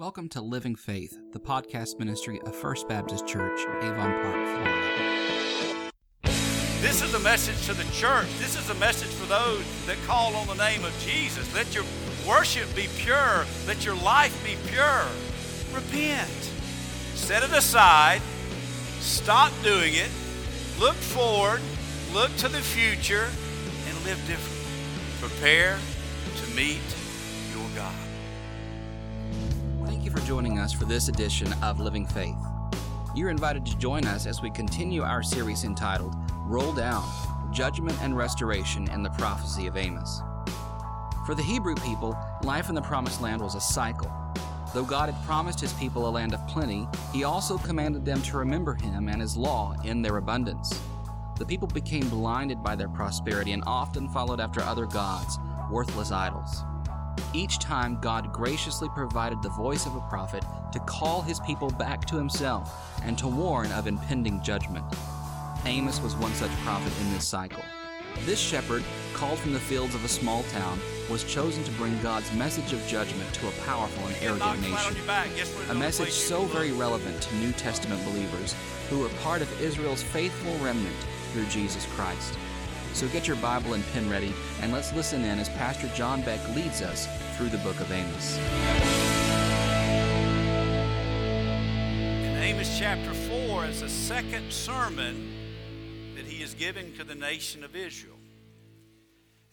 Welcome to Living Faith, the podcast ministry of First Baptist Church, Avon Park, Florida. This is a message to the church. This is a message for those that call on the name of Jesus. Let your worship be pure. Let your life be pure. Repent. Set it aside. Stop doing it. Look forward. Look to the future and live differently. Prepare to meet you for joining us for this edition of Living Faith. You're invited to join us as we continue our series entitled Roll Down Judgment and Restoration and the Prophecy of Amos. For the Hebrew people, life in the Promised Land was a cycle. Though God had promised his people a land of plenty, he also commanded them to remember him and his law in their abundance. The people became blinded by their prosperity and often followed after other gods, worthless idols. Each time, God graciously provided the voice of a prophet to call his people back to himself and to warn of impending judgment. Amos was one such prophet in this cycle. This shepherd, called from the fields of a small town, was chosen to bring God's message of judgment to a powerful and arrogant nation. A message so very relevant to New Testament believers who were part of Israel's faithful remnant through Jesus Christ. So get your Bible and pen ready, and let's listen in as Pastor John Beck leads us through the book of Amos. In Amos chapter 4 is the second sermon that he is giving to the nation of Israel.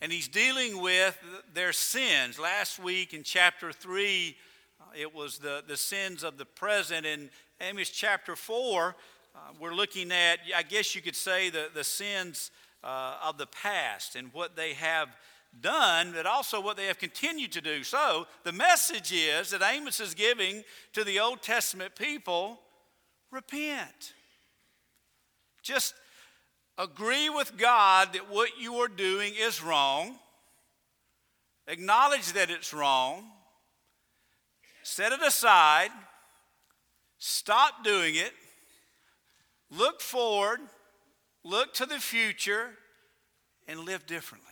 And he's dealing with their sins. Last week in chapter 3, uh, it was the, the sins of the present. In Amos chapter 4, uh, we're looking at, I guess you could say, the, the sins uh, of the past and what they have done, but also what they have continued to do. So the message is that Amos is giving to the Old Testament people repent. Just agree with God that what you are doing is wrong, acknowledge that it's wrong, set it aside, stop doing it, look forward, look to the future, and live differently.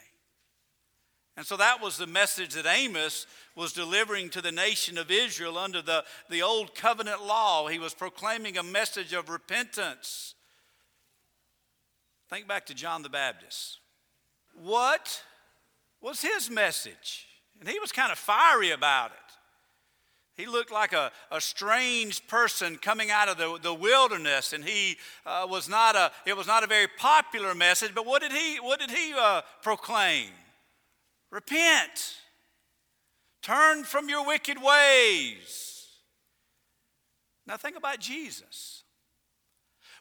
And so that was the message that Amos was delivering to the nation of Israel under the, the old covenant law. He was proclaiming a message of repentance. Think back to John the Baptist. What was his message? And he was kind of fiery about it. He looked like a, a strange person coming out of the, the wilderness, and he uh, was not a, it was not a very popular message, but what did he, what did he uh, proclaim? Repent. Turn from your wicked ways. Now, think about Jesus.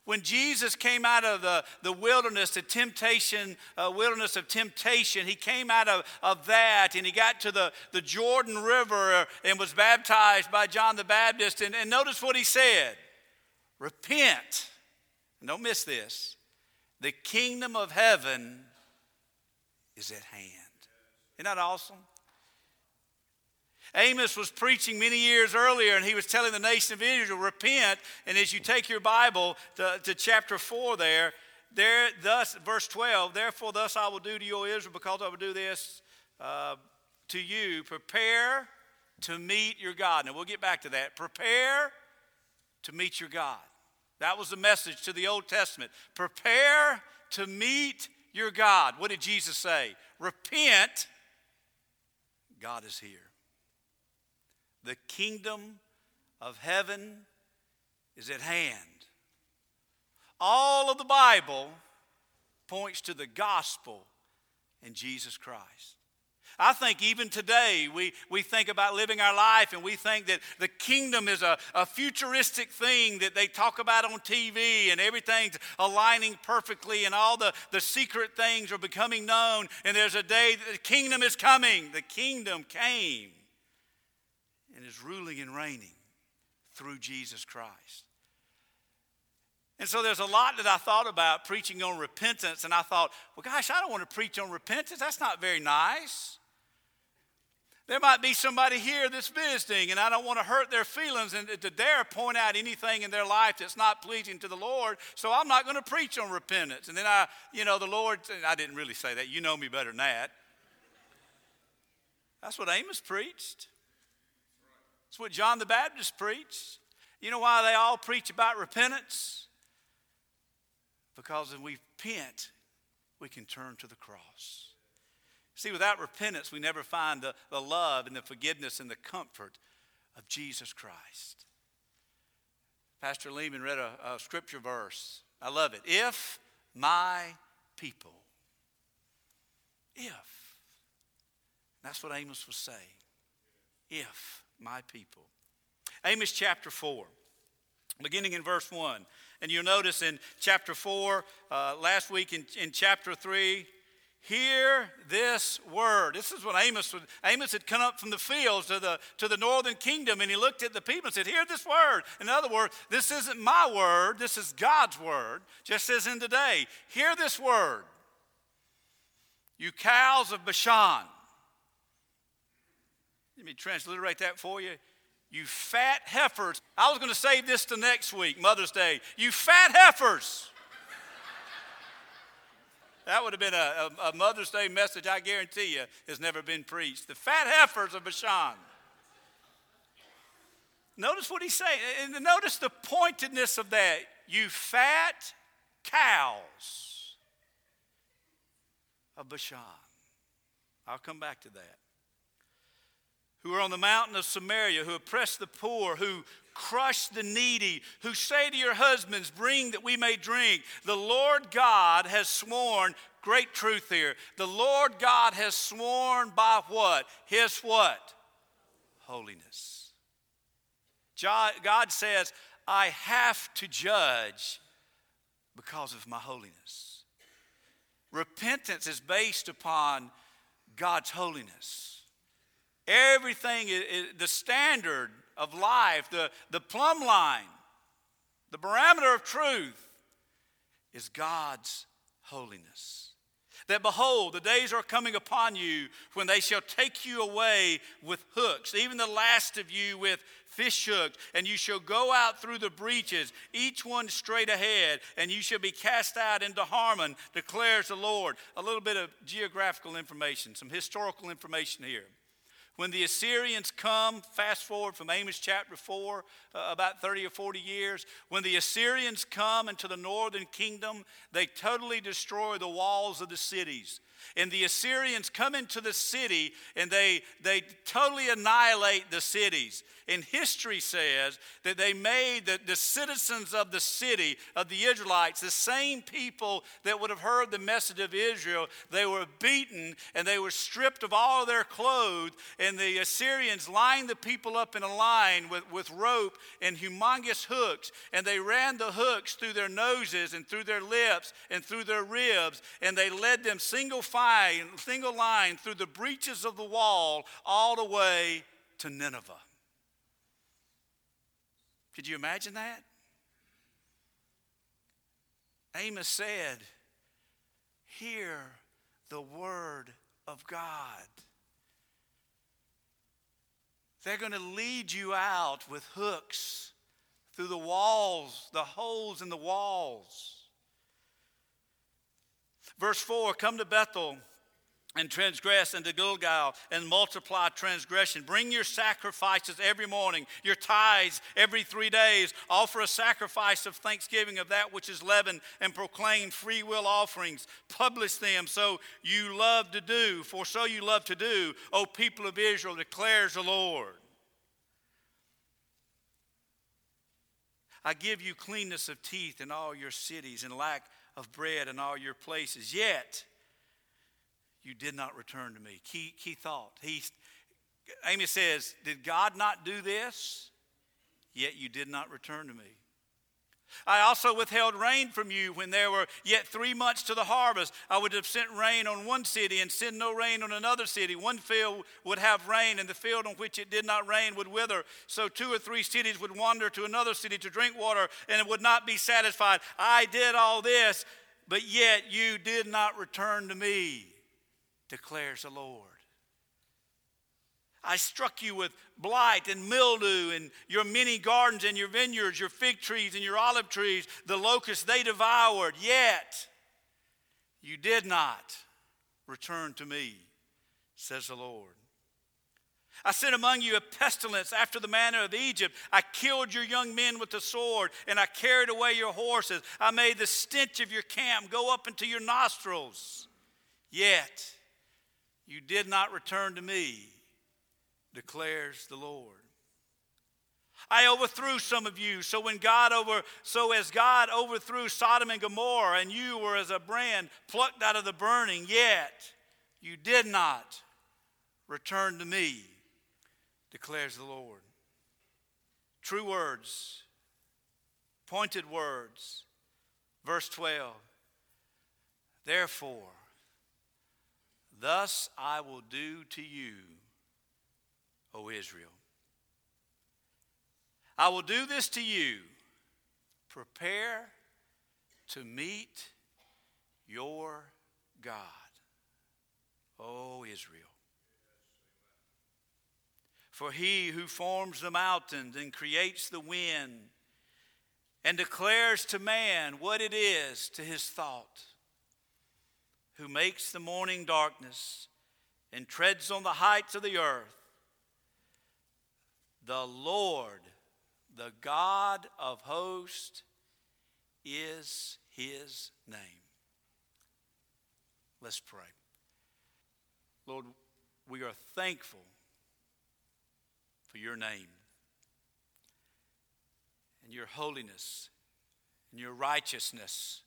When Jesus came out of the, the wilderness, the temptation, uh, wilderness of temptation, he came out of, of that and he got to the, the Jordan River and was baptized by John the Baptist. And, and notice what he said Repent. And don't miss this. The kingdom of heaven is at hand. Isn't that awesome? Amos was preaching many years earlier, and he was telling the nation of Israel, repent. And as you take your Bible to, to chapter 4 there, there, thus, verse 12, therefore, thus I will do to you, Israel, because I will do this uh, to you. Prepare to meet your God. Now, we'll get back to that. Prepare to meet your God. That was the message to the Old Testament. Prepare to meet your God. What did Jesus say? Repent God is here. The kingdom of heaven is at hand. All of the Bible points to the gospel and Jesus Christ. I think even today we, we think about living our life and we think that the kingdom is a, a futuristic thing that they talk about on TV and everything's aligning perfectly and all the, the secret things are becoming known. And there's a day that the kingdom is coming. The kingdom came and is ruling and reigning through Jesus Christ. And so there's a lot that I thought about preaching on repentance, and I thought, well, gosh, I don't want to preach on repentance. That's not very nice. There might be somebody here that's visiting, and I don't want to hurt their feelings and to dare point out anything in their life that's not pleasing to the Lord. So I'm not going to preach on repentance. And then I, you know, the Lord, I didn't really say that. You know me better than that. That's what Amos preached. That's what John the Baptist preached. You know why they all preach about repentance? Because if we repent, we can turn to the cross. See, without repentance, we never find the, the love and the forgiveness and the comfort of Jesus Christ. Pastor Lehman read a, a scripture verse. I love it. If my people, if, that's what Amos was saying. If my people. Amos chapter 4, beginning in verse 1. And you'll notice in chapter 4, uh, last week in, in chapter 3, Hear this word. This is what Amos would, Amos had come up from the fields to the, to the northern kingdom and he looked at the people and said, Hear this word. In other words, this isn't my word, this is God's word, just as in today. Hear this word. You cows of Bashan. Let me transliterate that for you. You fat heifers. I was going to save this to next week, Mother's Day. You fat heifers. That would have been a, a, a, Mother's Day message, I guarantee you, has never been preached. The fat heifers of Bashan. Notice what he's saying. And notice the pointedness of that. You fat cows of Bashan. I'll come back to that. Who are on the mountain of Samaria, who oppress the poor, who crush the needy, who say to your husbands, Bring that we may drink. The Lord God has sworn, great truth here. The Lord God has sworn by what? His what? Holiness. God says, I have to judge because of my holiness. Repentance is based upon God's holiness. Everything is, is the standard of life, the, the plumb line, the barometer of truth is God's holiness. That behold, the days are coming upon you when they shall take you away with hooks, even the last of you with fish hooks, and you shall go out through the breaches, each one straight ahead, and you shall be cast out into Harmon, declares the Lord. A little bit of geographical information, some historical information here. When the Assyrians come, fast forward from Amos chapter 4, uh, about 30 or 40 years, when the Assyrians come into the northern kingdom, they totally destroy the walls of the cities. And the Assyrians come into the city and they, they totally annihilate the cities. And history says that they made the, the citizens of the city, of the Israelites, the same people that would have heard the message of Israel, they were beaten and they were stripped of all their clothes. And the Assyrians lined the people up in a line with, with rope and humongous hooks. And they ran the hooks through their noses and through their lips and through their ribs. And they led them single file, single line through the breaches of the wall all the way to Nineveh. Could you imagine that? Amos said, Hear the word of God. They're going to lead you out with hooks through the walls, the holes in the walls. Verse 4 Come to Bethel and transgress into Gilgal and multiply transgression. Bring your sacrifices every morning, your tithes every three days. Offer a sacrifice of thanksgiving of that which is leavened and proclaim free will offerings. Publish them so you love to do, for so you love to do, O people of Israel, declares the Lord. I give you cleanness of teeth in all your cities and lack of bread in all your places. Yet, you did not return to me. Key, key thought. He, Amos says, Did God not do this? Yet you did not return to me. I also withheld rain from you when there were yet three months to the harvest. I would have sent rain on one city and send no rain on another city. One field would have rain, and the field on which it did not rain would wither. So two or three cities would wander to another city to drink water, and it would not be satisfied. I did all this, but yet you did not return to me declares the Lord. I struck you with blight and mildew and your many gardens and your vineyards, your fig trees and your olive trees, the locusts they devoured, yet you did not return to me, says the Lord. I sent among you a pestilence after the manner of Egypt. I killed your young men with the sword, and I carried away your horses. I made the stench of your camp go up into your nostrils. Yet you did not return to me, declares the Lord. I overthrew some of you. So when God over so as God overthrew Sodom and Gomorrah, and you were as a brand plucked out of the burning, yet you did not return to me, declares the Lord. True words, pointed words. Verse 12. Therefore, thus I will do to you, O Israel. I will do this to you. Prepare to meet your God, O Israel. For he who forms the mountains and creates the wind and declares to man what it is to his thought, who makes the morning darkness and treads on the heights of the earth, the Lord the God of hosts is his name. Let's pray. Lord, we are thankful for your name and your holiness and your righteousness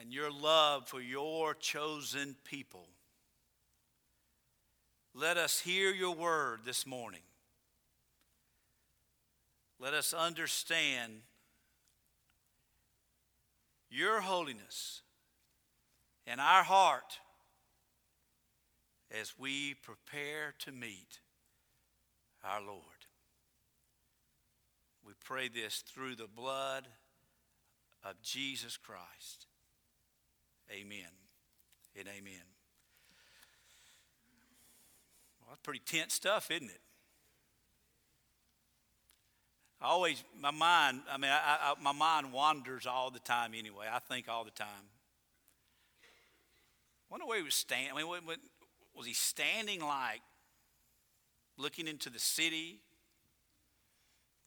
and your love for your chosen people. Let us hear your word this morning. Let us understand your holiness in our heart as we prepare to meet our Lord. We pray this through the blood of Jesus Christ. Amen and amen. Well, that's pretty tense stuff, isn't it? I always, my mind, I mean, I, I, my mind wanders all the time anyway. I think all the time. I wonder where he was standing. I mean, what, what, was he standing like looking into the city?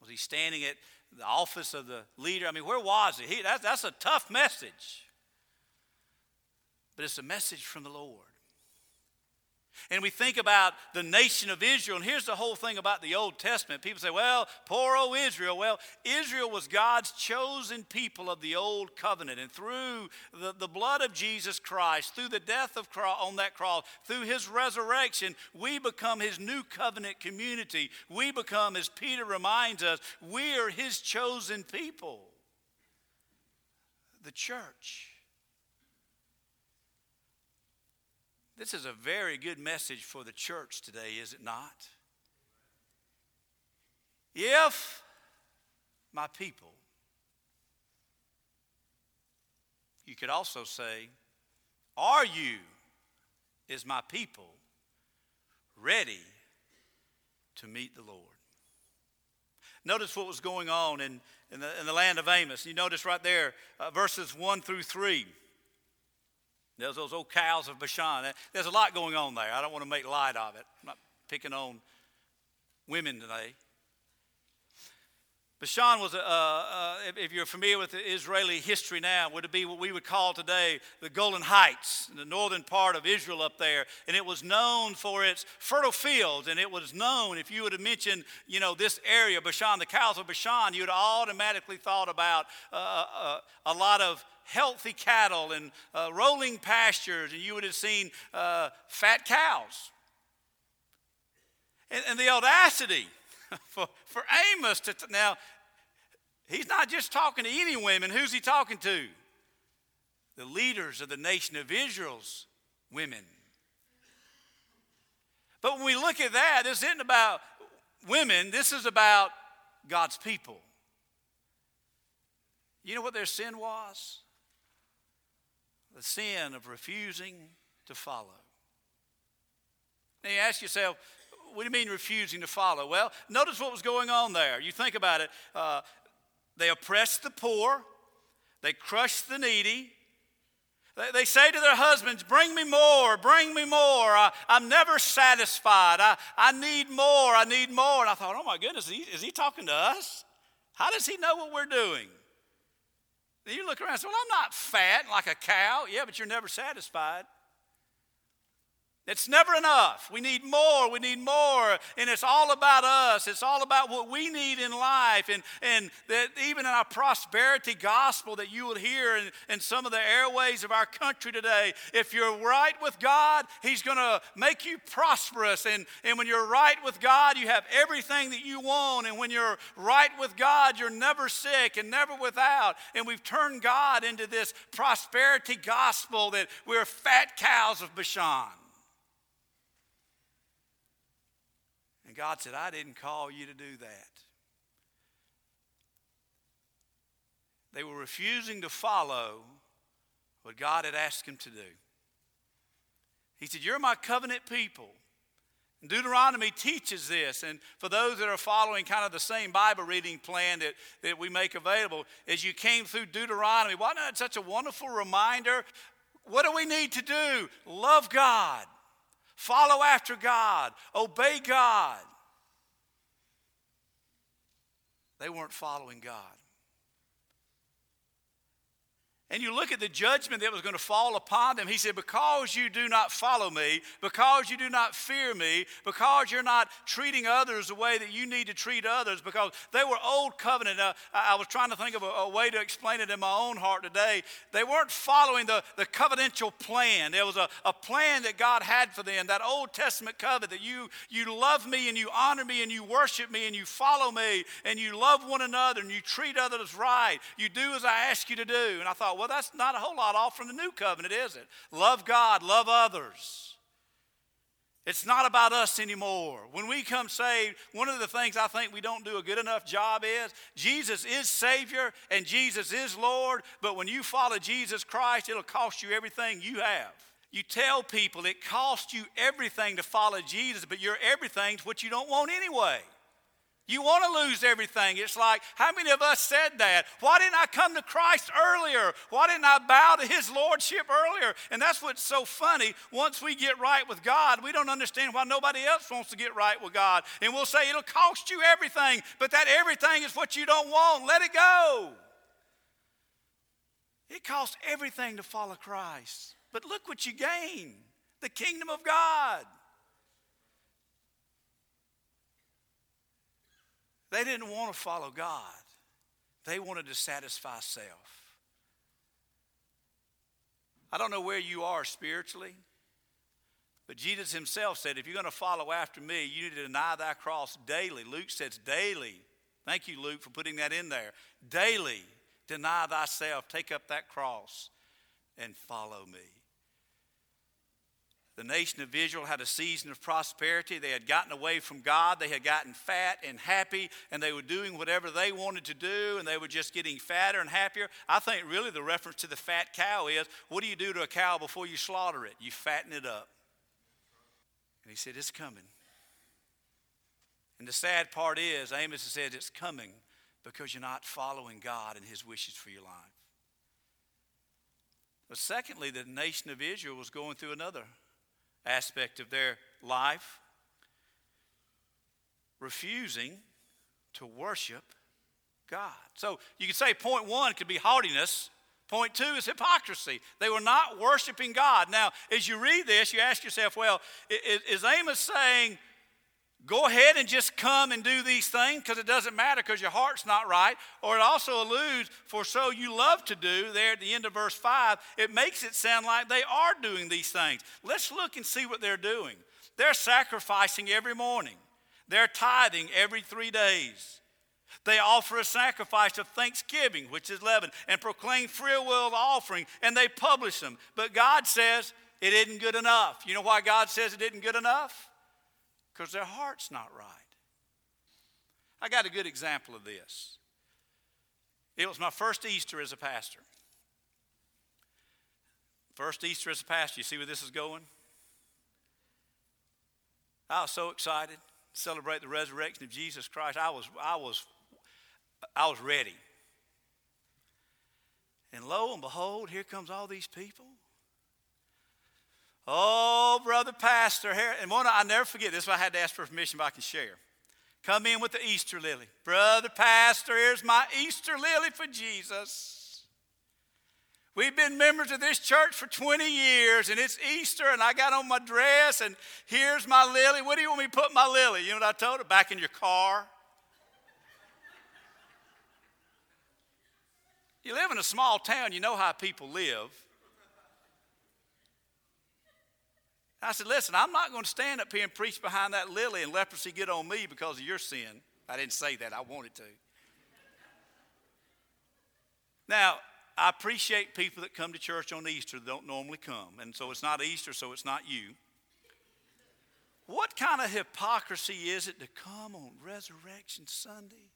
Was he standing at the office of the leader? I mean, where was he? he that, that's a tough message. But it's a message from the Lord. And we think about the nation of Israel, and here's the whole thing about the Old Testament. People say, well, poor old Israel. Well, Israel was God's chosen people of the Old Covenant. And through the, the blood of Jesus Christ, through the death of on that cross, through his resurrection, we become his new covenant community. We become, as Peter reminds us, we are his chosen people, the church. This is a very good message for the church today, is it not? If my people, you could also say, Are you, is my people, ready to meet the Lord? Notice what was going on in, in, the, in the land of Amos. You notice right there, uh, verses 1 through 3. There's those old cows of Bashan. There's a lot going on there. I don't want to make light of it. I'm not picking on women today. Bashan was, a, uh, uh, if you're familiar with Israeli history now, would be what we would call today the Golan Heights, the northern part of Israel up there. And it was known for its fertile fields. And it was known, if you would have mentioned, you know, this area, Bashan, the cows of Bashan, you would automatically thought about uh, uh a lot of healthy cattle and uh, rolling pastures, and you would have seen uh, fat cows. And, and the audacity for, for Amos to, now, he's not just talking to any women, who's he talking to? The leaders of the nation of Israel's women. But when we look at that, this isn't about women, this is about God's people. You know what their sin was? The sin of refusing to follow. Now you ask yourself, what do you mean refusing to follow? Well, notice what was going on there. You think about it. Uh, they oppressed the poor, they crushed the needy, They, they say to their husbands, Bring me more, bring me more. I, am never satisfied. I, I need more, I need more. And I thought, Oh my goodness, is he, is he talking to us? How does he know what we're doing? You look around and say, Well, I'm not fat like a cow. Yeah, but you're never satisfied. It's never enough. We need more. We need more. And it's all about us. It's all about what we need in life. And, and that even in our prosperity gospel that you will hear in, in some of the airways of our country today, if you're right with God, He's going to make you prosperous. And, and when you're right with God, you have everything that you want. And when you're right with God, you're never sick and never without. And we've turned God into this prosperity gospel that we're fat cows of Bashan. God said, I didn't call you to do that. They were refusing to follow what God had asked them to do. He said, You're my covenant people. Deuteronomy teaches this. And for those that are following kind of the same Bible reading plan that, that we make available, as you came through Deuteronomy, why not such a wonderful reminder? What do we need to do? Love God follow after God, obey God. They weren't following God. And you look at the judgment that was going to fall upon them. He said, Because you do not follow me, because you do not fear me, because you're not treating others the way that you need to treat others, because they were old covenant. Uh, I was trying to think of a, a, way to explain it in my own heart today. They weren't following the, the covenantal plan. There was a, a plan that God had for them, that Old Testament covenant that you, you love me and you honor me and you worship me and you follow me and you love one another and you treat others right. You do as I ask you to do. And I thought, well, that's not a whole lot off from the new covenant, is it? Love God, love others. It's not about us anymore. When we come saved, one of the things I think we don't do a good enough job is Jesus is Savior and Jesus is Lord, but when you follow Jesus Christ, it'll cost you everything you have. You tell people it costs you everything to follow Jesus, but your everything's what you don't want anyway. You want to lose everything. It's like, how many of us said that? Why didn't I come to Christ earlier? Why didn't I bow to His Lordship earlier? And that's what's so funny. Once we get right with God, we don't understand why nobody else wants to get right with God. And we'll say, it'll cost you everything, but that everything is what you don't want. Let it go. It costs everything to follow Christ. But look what you gain the kingdom of God. They didn't want to follow God, they wanted to satisfy self. I don't know where you are spiritually, but Jesus himself said, if you're going to follow after me, you need to deny thy cross daily. Luke says daily. Thank you, Luke, for putting that in there. Daily, deny thyself, take up that cross, and follow me. The nation of Israel had a season of prosperity. They had gotten away from God. They had gotten fat and happy, and they were doing whatever they wanted to do, and they were just getting fatter and happier. I think really the reference to the fat cow is what do you do to a cow before you slaughter it? You fatten it up. And he said, It's coming. And the sad part is, Amos said, It's coming because you're not following God and his wishes for your life. But secondly, the nation of Israel was going through another aspect of their life, refusing to worship God. So you could say point one could be haughtiness. Point two is hypocrisy. They were not worshiping God. Now, as you read this, you ask yourself, well, is Amos saying go ahead and just come and do these things because it doesn't matter because your heart's not right. Or it also alludes, for so you love to do, there at the end of verse 5, it makes it sound like they are doing these things. Let's look and see what they're doing. They're sacrificing every morning, they're tithing every three days. They offer a sacrifice of thanksgiving, which is leaven, and proclaim free will offering, and they publish them. But God says it isn't good enough. You know why God says it isn't good enough? Because their heart's not right. I got a good example of this. It was my first Easter as a pastor. First Easter as a pastor. You see where this is going? I was so excited to celebrate the resurrection of Jesus Christ. I was, I was, I was ready. And lo and behold, here comes all these people. Oh, brother pastor, here, and one I never forget this. I had to ask for permission, but I can share. Come in with the Easter lily, brother pastor. Here's my Easter lily for Jesus. We've been members of this church for 20 years, and it's Easter, and I got on my dress, and here's my lily. What do you want me to put my lily? You know what I told her? Back in your car. You live in a small town, you know how people live. I said, Listen, I'm not going to stand up here and preach behind that lily and leprosy get on me because of your sin. I didn't say that, I wanted to. Now, I appreciate people that come to church on Easter that don't normally come. And so it's not Easter, so it's not you. What kind of hypocrisy is it to come on Resurrection Sunday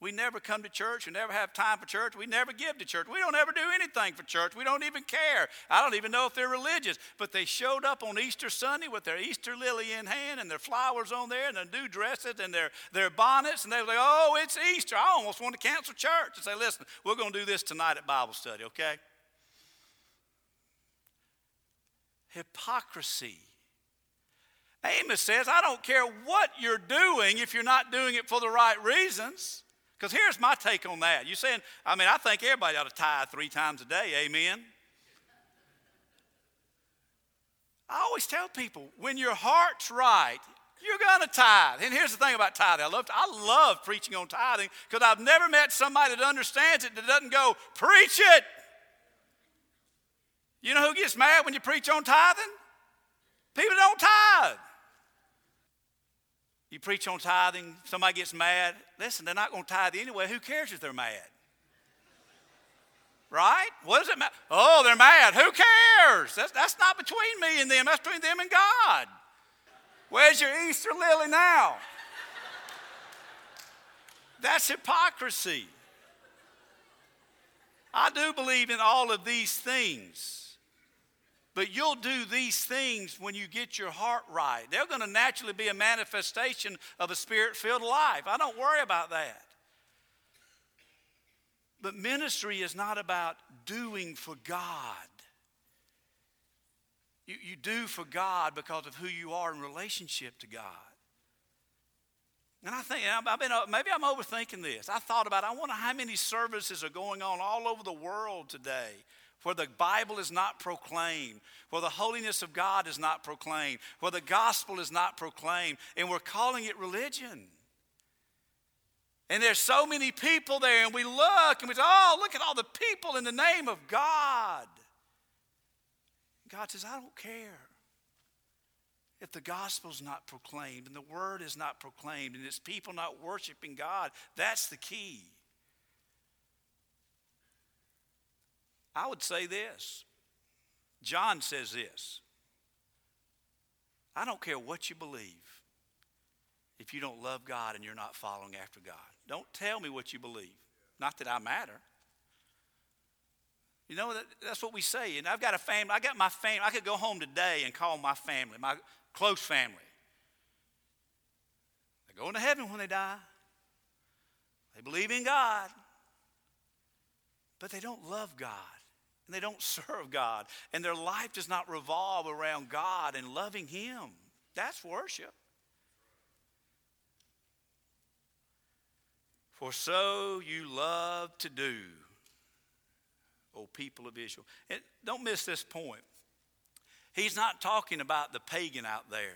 we never come to church. We never have time for church. We never give to church. We don't ever do anything for church. We don't even care. I don't even know if they're religious. But they showed up on Easter Sunday with their Easter lily in hand and their flowers on there and their new dresses and their, their bonnets. And they were like, oh, it's Easter. I almost want to cancel church and say, listen, we're going to do this tonight at Bible study, okay? Hypocrisy. Amos says, I don't care what you're doing if you're not doing it for the right reasons. Because here's my take on that. You're saying, I mean, I think everybody ought to tithe three times a day, amen? I always tell people, when your heart's right, you're going to tithe. And here's the thing about tithing. I love, I love preaching on tithing because I've never met somebody that understands it that doesn't go, preach it. You know who gets mad when you preach on tithing? People don't tithe. You preach on tithing, somebody gets mad. Listen, they're not going to tithe anyway. Who cares if they're mad? Right? What does it matter? Oh, they're mad. Who cares? That's, that's not between me and them, that's between them and God. Where's your Easter lily now? That's hypocrisy. I do believe in all of these things. But you'll do these things when you get your heart right. They're going to naturally be a manifestation of a spirit filled life. I don't worry about that. But ministry is not about doing for God. You, you do for God because of who you are in relationship to God. And I think I've been uh, maybe I'm overthinking this. I thought about I wonder how many services are going on all over the world today where the Bible is not proclaimed, where the holiness of God is not proclaimed, where the gospel is not proclaimed, and we're calling it religion. And there's so many people there, and we look and we say, oh, look at all the people in the name of God. God says, I don't care if the gospel's not proclaimed and the word is not proclaimed and it's people not worshiping God. That's the key. I would say this John says this I don't care what you believe if you don't love God and you're not following after God. Don't tell me what you believe. Not that I matter. You know, that, that's what we say. And I've got a family. I got my family. I could go home today and call my family, my close family. They're going to heaven when they die. They believe in God, but they don't love God and they don't serve God, and their life does not revolve around God and loving Him. That's worship. For so you love to do, O people of Israel. And don't miss this point. He's not talking about the pagan out there.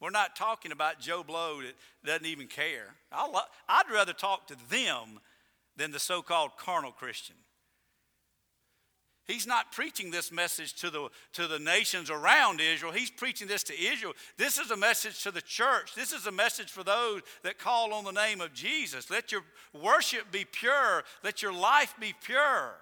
We're not talking about Joe Blow that doesn't even care. i would rather talk to them than the so called carnal Christian. He's not preaching this message to the, to the nations around Israel. He's preaching this to Israel. This is a message to the church. This is a message for those that call on the name of Jesus. Let your worship be pure, let your life be pure.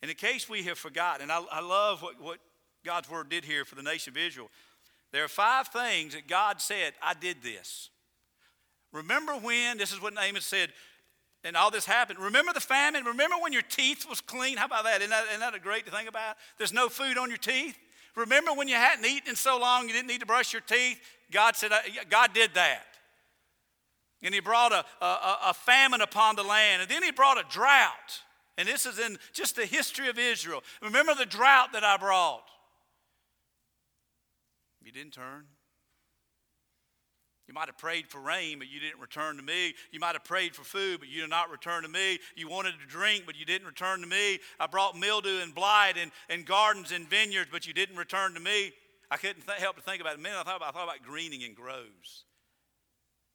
In the case we have forgotten, and I, I love what, what God's word did here for the nation of Israel, there are five things that God said, I did this. Remember when, this is what Naaman said, and all this happened. Remember the famine? Remember when your teeth was clean? How about that? Isn't that, isn't that a great to think about? There's no food on your teeth. Remember when you hadn't eaten in so long you didn't need to brush your teeth? God said, uh, God did that. And he brought a, a, a famine upon the land. And then he brought a drought. And this is in just the history of Israel. Remember the drought that I brought. You didn't turn. You might have prayed for rain, but you didn't return to me. You might have prayed for food, but you did not return to me. You wanted to drink, but you didn't return to me. I brought mildew and blight and, and gardens and vineyards, but you didn't return to me. I couldn't th- help to think about it. Minute I thought about, I thought about greening and groves.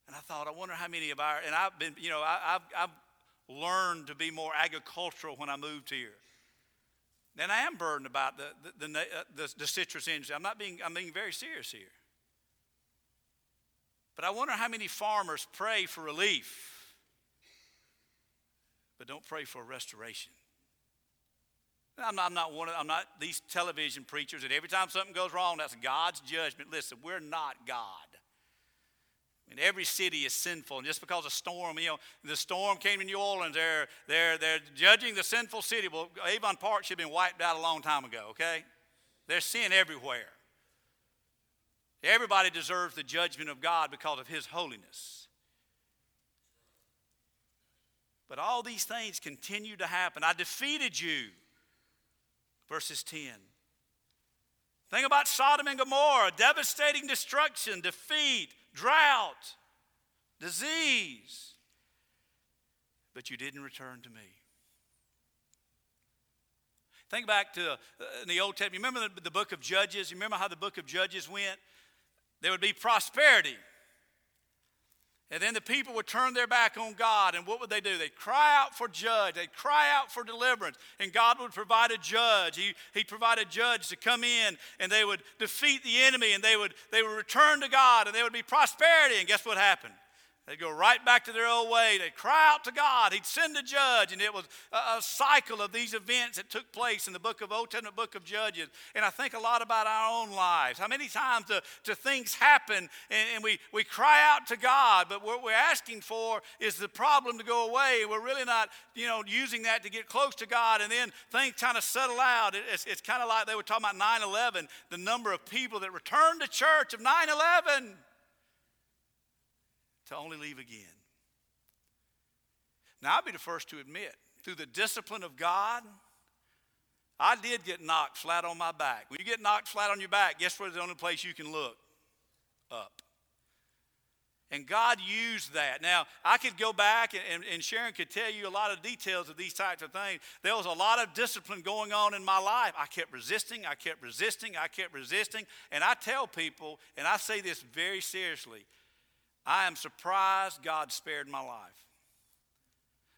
And I thought, I wonder how many of our, and I've been, you know, I, have I've learned to be more agricultural when I moved here. And I am burdened about the, the, the, uh, the, the citrus industry. I'm not being, I'm being very serious here. But I wonder how many farmers pray for relief, but don't pray for restoration. I'm not, I'm not one of, I'm not these television preachers that every time something goes wrong, that's God's judgment. Listen, we're not God. Mean, every city is sinful, and just because a storm, you know, the storm came to New Orleans, they're, they're, they're judging the sinful city. Well, Avon Park should have been wiped out a long time ago, okay? There's sin everywhere. Everybody deserves the judgment of God because of His holiness. But all these things continue to happen. I defeated you. Verses 10. Think about Sodom and Gomorrah devastating destruction, defeat, drought, disease. But you didn't return to me. Think back to uh, in the Old Testament. You remember the, the book of Judges? You remember how the book of Judges went? There would be prosperity. And then the people would turn their back on God, and what would they do? They'd cry out for judge, they'd cry out for deliverance, and God would provide a judge. He, he'd provide a judge to come in, and they would defeat the enemy, and they would, they would return to God, and there would be prosperity. And guess what happened? They'd go right back to their old way. They'd cry out to God. He'd send a judge. And it was a, a, cycle of these events that took place in the book of Old Testament book of Judges. And I think a lot about our own lives. How many times do, do things happen and, and, we, we cry out to God, but what we're asking for is the problem to go away. We're really not, you know, using that to get close to God. And then things kind of settle out. It, it's, it's kind of like they were talking about 9 11, the number of people that returned to church of 9 11 to only leave again. Now, I'll be the first to admit, through the discipline of God, I did get knocked flat on my back. When you get knocked flat on your back, guess where's the only place you can look? Up. And God used that. Now, I could go back, and, and, Sharon could tell you a lot of details of these types of things. There was a lot of discipline going on in my life. I kept resisting, I kept resisting, I kept resisting. And I tell people, and I say this very seriously I am surprised God spared my life.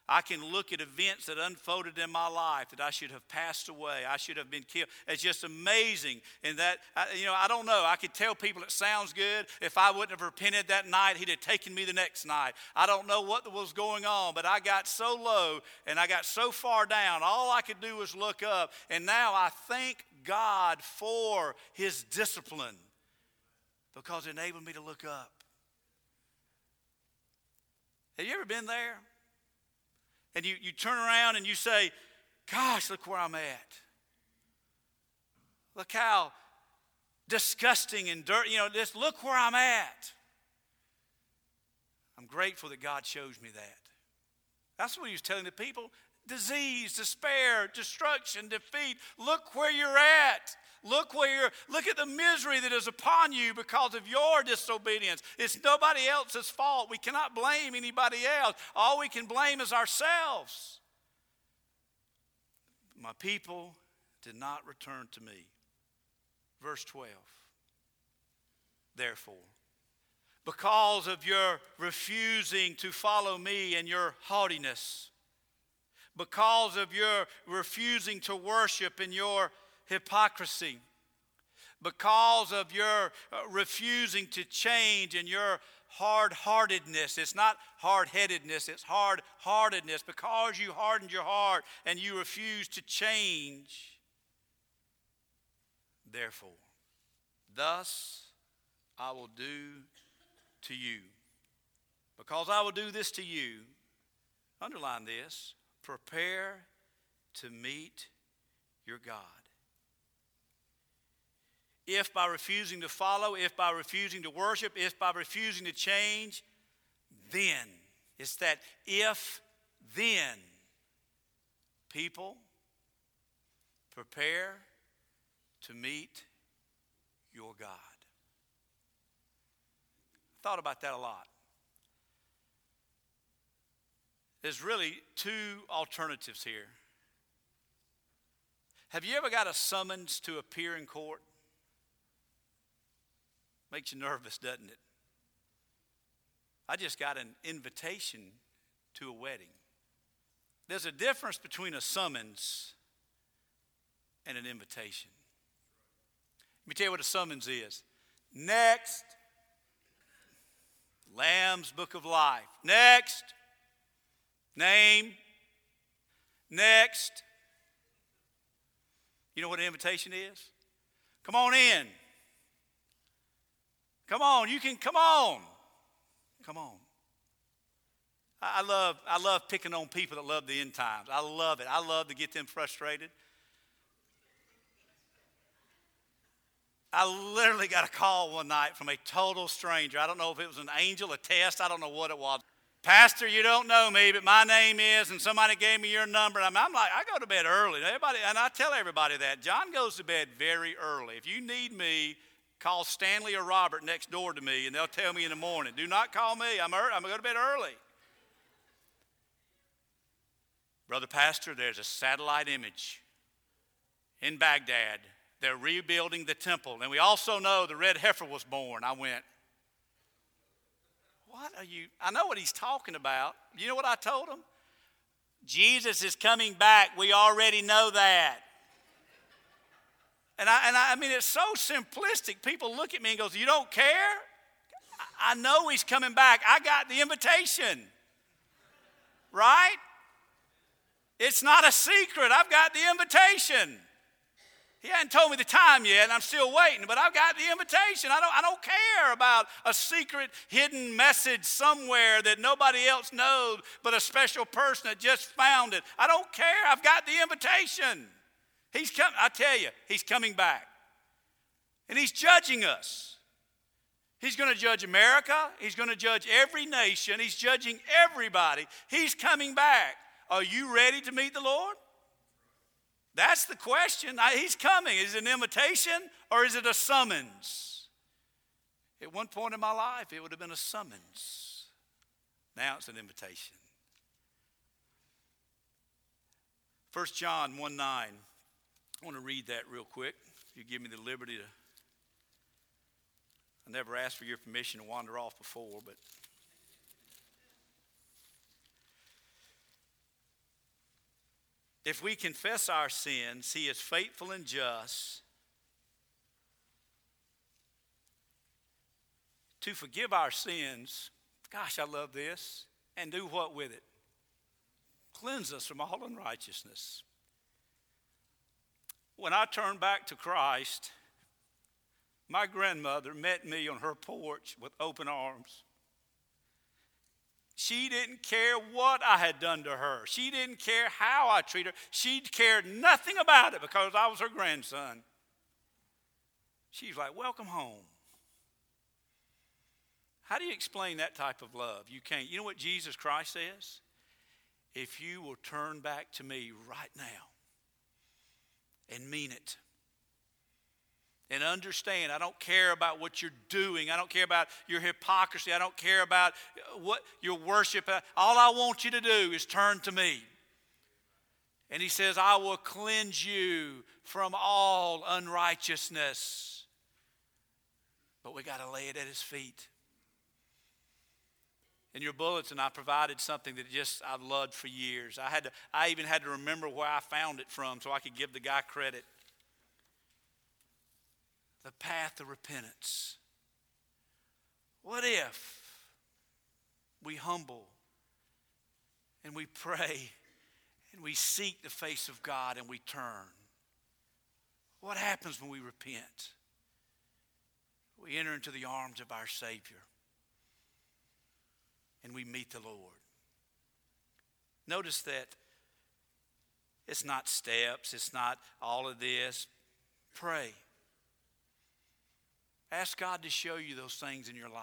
I can look at events that unfolded in my life that I should have passed away. I should have been killed. It's just amazing. And that, you know, I don't know. I could tell people it sounds good. If I wouldn't have repented that night, He'd have taken me the next night. I don't know what was going on, but I got so low and I got so far down. All I could do was look up. And now I thank God for His discipline because it enabled me to look up. Have you ever been there? And you, you turn around and you say, Gosh, look where I'm at. Look how disgusting and dirty, you know, just look where I'm at. I'm grateful that God shows me that. That's what he was telling the people disease, despair, destruction, defeat. Look where you're at. Look where look at the misery that is upon you because of your disobedience. It's nobody else's fault. We cannot blame anybody else. All we can blame is ourselves. My people did not return to me. Verse 12. Therefore, because of your refusing to follow me and your haughtiness, because of your refusing to worship and your hypocrisy, because of your uh, refusing to change and your hard heartedness. It's not hard headedness, it's hard heartedness. Because you hardened your heart and you refuse to change. Therefore, thus I will do to you. Because I will do this to you, underline this prepare to meet your God if by refusing to follow, if by refusing to worship, if by refusing to change, then. It's that if then People, prepare to meet your God. I Thought about that a lot. There's really two alternatives here. Have you ever got a summons to appear in court? Makes you nervous, doesn't it? I just got an invitation to a wedding. There's a difference between a summons and an invitation. Let me tell you what a summons is. Next, Lamb's Book of Life. Next, name. Next. You know what an invitation is? Come on in. Come on, you can come on. Come on. I love, I love picking on people that love the end times. I love it. I love to get them frustrated. I literally got a call one night from a total stranger. I don't know if it was an angel, a test, I don't know what it was. Pastor, you don't know me, but my name is, and somebody gave me your number. I'm, I'm like, I go to bed early. Everybody, and I tell everybody that. John goes to bed very early. If you need me, call Stanley or Robert next door to me, and they'll tell me in the morning. Do not call me. I'm, I'm going to go to bed early. Brother Pastor, there's a satellite image in Baghdad. They're rebuilding the temple. And we also know the red heifer was born. I went, What are you? I know what he's talking about. You know what I told him? Jesus is coming back. We already know that. And I, and I, I mean, it's so simplistic. People look at me and goes, You don't care? I know he's coming back. I got the invitation. Right? It's not a secret. I've got the invitation. He hadn't told me the time yet, and I'm still waiting, but I've got the invitation. I don't, I don't care about a secret hidden message somewhere that nobody else knows but a special person that just found it. I don't care. I've got the invitation. He's come, I tell you, he's coming back. And he's judging us. He's going to judge America. He's going to judge every nation. He's judging everybody. He's coming back. Are you ready to meet the Lord? That's the question. He's coming. Is it an invitation or is it a summons? At one point in my life, it would have been a summons. Now it's an invitation. 1 John 1 9. I want to read that real quick. You give me the liberty to. I never asked for your permission to wander off before, but If we confess our sins, He is faithful and just to forgive our sins. Gosh, I love this. And do what with it? Cleanse us from all unrighteousness. When I turned back to Christ, my grandmother met me on her porch with open arms. She didn't care what I had done to her. She didn't care how I treated her. She cared nothing about it because I was her grandson. She's like, Welcome home. How do you explain that type of love? You can't. You know what Jesus Christ says? If you will turn back to me right now and mean it, and understand I don't care about what you're doing. I don't care about your hypocrisy. I don't care about what your worship. All I want you to do is turn to me. And he says, I will cleanse you from all unrighteousness. But we got to lay it at his feet. In your bulletin, I provided something that just I've loved for years. I had to, I even had to remember where I found it from so I could give the guy credit the path of repentance. What if we humble and we pray and we seek the face of God and we turn? What happens when we repent? We enter into the arms of our Savior and we meet the Lord. Notice that it's not steps, it's not all of this. Pray. Ask God to show you those things in your life.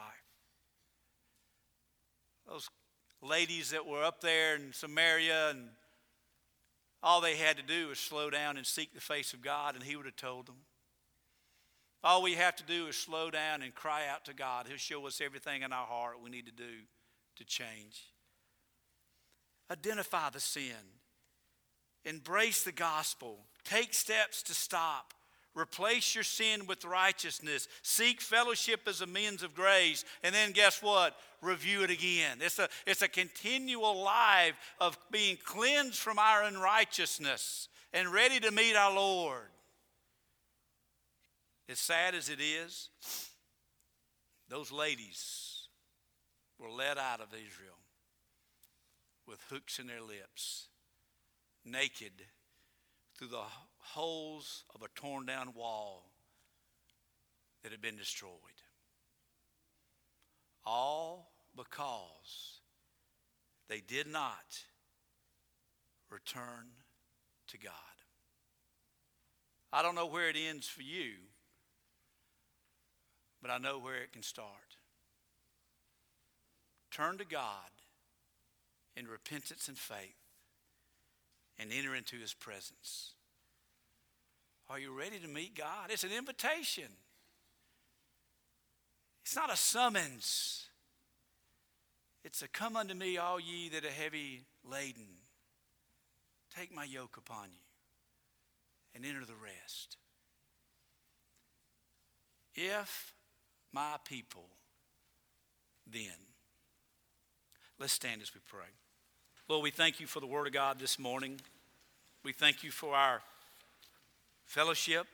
Those ladies that were up there in Samaria and All they had to do was slow down and seek the face of God, and He would have told them. All we have to do is slow down and cry out to God. He'll show us everything in our heart we need to do to change. Identify the sin, embrace the gospel, take steps to stop. Replace your sin with righteousness. Seek fellowship as a means of grace. And then guess what? Review it again. It's a, it's a continual life of being cleansed from our unrighteousness and ready to meet our Lord. As sad as it is, those ladies were led out of Israel with hooks in their lips, naked through the holes of a torn down wall that had been destroyed. All because they did not return to God. I don't know where it ends for you, but I know where it can start. Turn to God in repentance and faith and enter into his presence. Are you ready to meet God? It's an invitation. It's not a summons. It's a come unto me, all ye that are heavy laden. Take my yoke upon you and enter the rest. If my people, then. Let's stand as we pray. Lord, we thank you for the Word of God this morning. We thank you for our fellowship,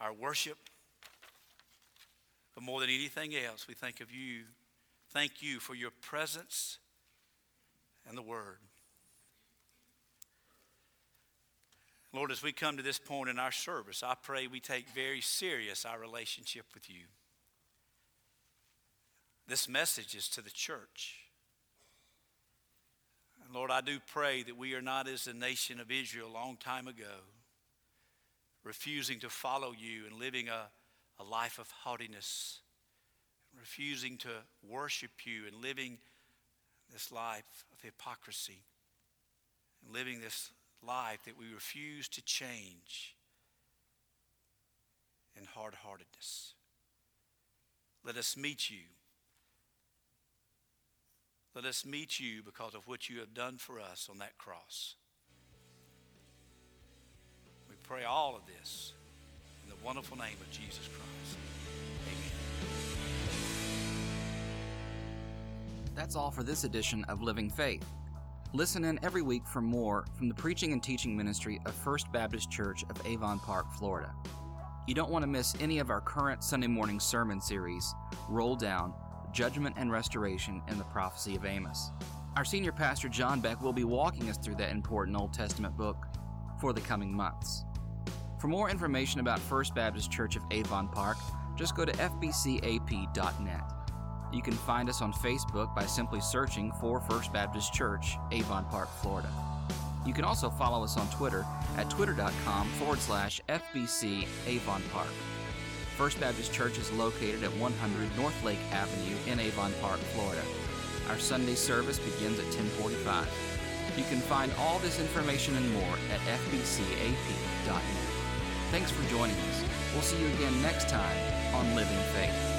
our worship. But more than anything else, we think of you. Thank you for your presence and the Word. Lord, as we come to this point in our service, I pray we take very serious our relationship with you. This message is to the church. Lord, I do pray that we are not as the nation of Israel a long time ago, refusing to follow you and living a, a life of haughtiness, refusing to worship you and living this life of hypocrisy, and living this life that we refuse to change in hard heartedness. Let us meet you. Let us meet you because of what you have done for us on that cross. We pray all of this in the wonderful name of Jesus Christ. Amen. That's all for this edition of Living Faith. Listen in every week for more from the preaching and teaching ministry of First Baptist Church of Avon Park, Florida. You don't want to miss any of our current Sunday morning sermon series, Roll Down, Judgment and Restoration in the Prophecy of Amos. Our senior pastor, John Beck, will be walking us through that important Old Testament book for the coming months. For more information about First Baptist Church of Avon Park, just go to fbcap.net. You can find us on Facebook by simply searching for First Baptist Church, Avon Park, Florida. You can also follow us on Twitter at twitter.com forward slash FBC Avon Park. First Baptist Church is located at 100 North Lake Avenue in Avon Park, Florida. Our Sunday service begins at 1045. You can find all this information and more at fbcap.net. Thanks for joining us. We'll see you again next time on Living Faith.